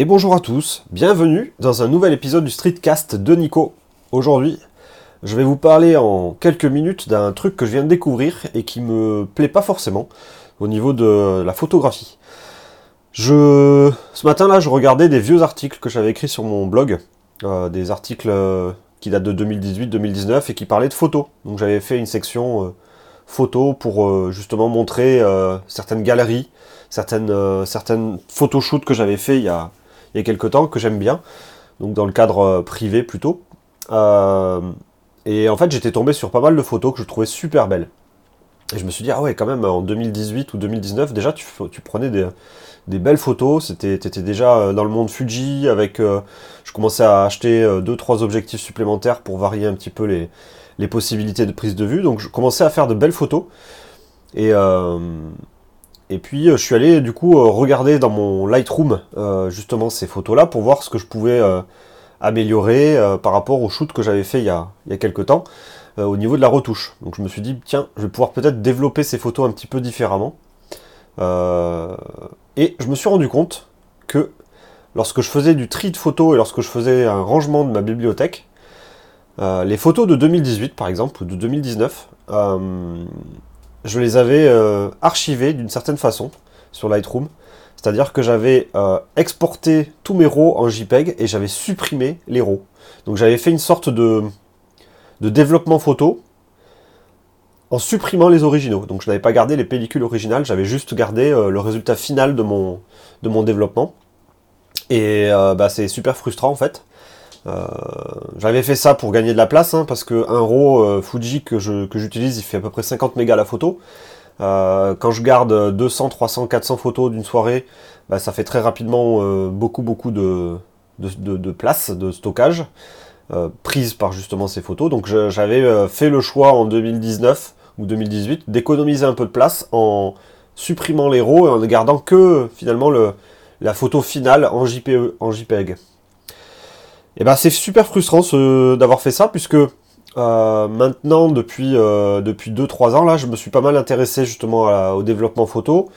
Et bonjour à tous, bienvenue dans un nouvel épisode du Streetcast de Nico. Aujourd'hui, je vais vous parler en quelques minutes d'un truc que je viens de découvrir et qui me plaît pas forcément au niveau de la photographie. Je... Ce matin-là, je regardais des vieux articles que j'avais écrits sur mon blog, euh, des articles euh, qui datent de 2018-2019 et qui parlaient de photos. Donc j'avais fait une section euh, photos pour justement montrer certaines galeries, certaines, certaines photoshoots que j'avais fait il y a, il y a quelques temps, que j'aime bien, donc dans le cadre euh, privé plutôt. Euh, et en fait, j'étais tombé sur pas mal de photos que je trouvais super belles. Et je me suis dit, ah ouais, quand même, en 2018 ou 2019, déjà, tu, tu prenais des, belles photos. C'était, étais déjà euh, dans le monde Fuji, avec, je commençais à acheter 2-3 objectifs supplémentaires pour varier un petit peu les, les, possibilités de prise de vue. Donc, je commençais à faire de belles photos. Et, et puis euh, je suis allé du coup euh, regarder dans mon Lightroom euh, justement ces photos-là pour voir ce que je pouvais améliorer par rapport au shoot que j'avais fait il y a, il y a quelques temps au niveau de la retouche. Donc je me suis dit tiens, je vais pouvoir peut-être développer ces photos un petit peu différemment. et je me suis rendu compte que lorsque je faisais du tri de photos et lorsque je faisais un rangement de ma bibliothèque, les photos de 2018 par exemple ou de 2019, je les avais euh, archivés d'une certaine façon sur Lightroom. C'est-à-dire que j'avais euh, exporté tous mes RAW en JPEG et j'avais supprimé les RAW. Donc j'avais fait une sorte de, développement photo en supprimant les originaux. Donc je n'avais pas gardé les pellicules originales, j'avais juste gardé euh, le résultat final de mon, de mon développement. Et bah, c'est super frustrant en fait. Euh, j'avais fait ça pour gagner de la place, hein, parce que un RAW euh, Fuji que j'utilise, il fait à peu près 50 mégas la photo. Euh, quand je garde 200, 300, 400 photos d'une soirée, bah, ça fait très rapidement beaucoup, beaucoup de, place, de stockage, prise par justement ces photos. Donc j'avais fait le choix en 2019 ou 2018 d'économiser un peu de place en supprimant les RAW et en ne gardant que finalement le, la photo finale en JPEG. Et eh ben c'est super frustrant d'avoir fait ça puisque euh, maintenant depuis euh, depuis 2-3 ans là je me suis pas mal intéressé justement au développement photo.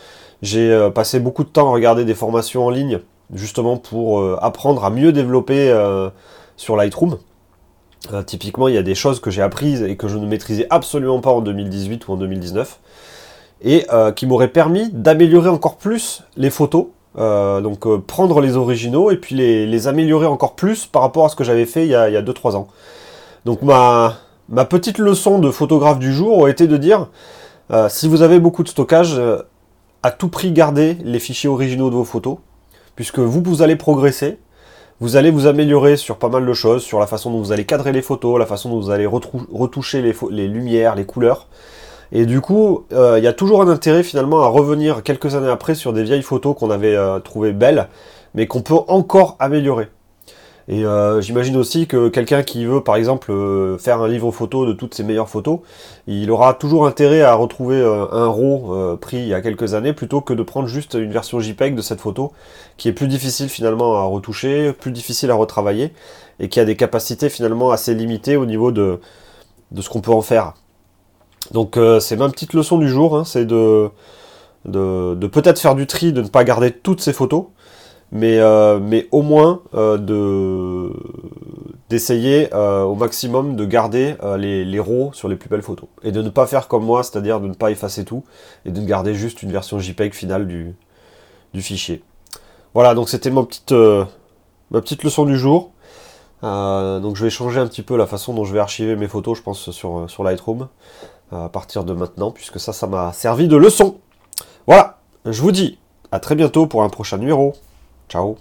J'ai euh, passé beaucoup de temps à regarder des formations en ligne justement pour apprendre à mieux développer sur Lightroom. typiquement il y a des choses que j'ai apprises et que je ne maîtrisais absolument pas en 2018 ou en 2019 et qui m'auraient permis d'améliorer encore plus les photos euh, donc euh, prendre les originaux et puis les, améliorer encore plus par rapport à ce que j'avais fait il y a, 2-3 ans. Donc ma, petite leçon de photographe du jour a été de dire, euh, si vous avez beaucoup de stockage, à tout prix gardez les fichiers originaux de vos photos, puisque vous, vous allez progresser, vous allez vous améliorer sur pas mal de choses, sur la façon dont vous allez cadrer les photos, la façon dont vous allez retoucher les lumières, les couleurs. Et du coup, euh, il y a toujours un intérêt finalement à revenir quelques années après sur des vieilles photos qu'on avait euh, trouvées belles, mais qu'on peut encore améliorer. Et euh, j'imagine aussi que quelqu'un qui veut par exemple faire un livre photo de toutes ses meilleures photos, il aura toujours intérêt à retrouver un RAW pris il y a quelques années plutôt que de prendre juste une version JPEG de cette photo qui est plus difficile finalement à retoucher, plus difficile à retravailler et qui a des capacités finalement assez limitées au niveau de, de ce qu'on peut en faire. Donc euh, c'est ma petite leçon du jour, hein, c'est de, peut-être faire du tri, de ne pas garder toutes ces photos, mais, euh, au moins euh, de d'essayer au maximum de garder les, les RAW sur les plus belles photos. Et de ne pas faire comme moi, c'est-à-dire de ne pas effacer tout, et de garder juste une version JPEG finale du, fichier. Voilà, donc c'était ma petite, ma petite leçon du jour. donc je vais changer un petit peu la façon dont je vais archiver mes photos, je pense, sur Lightroom à partir de maintenant, puisque ça, ça m'a servi de leçon. Voilà, je vous dis à très bientôt pour un prochain numéro. Ciao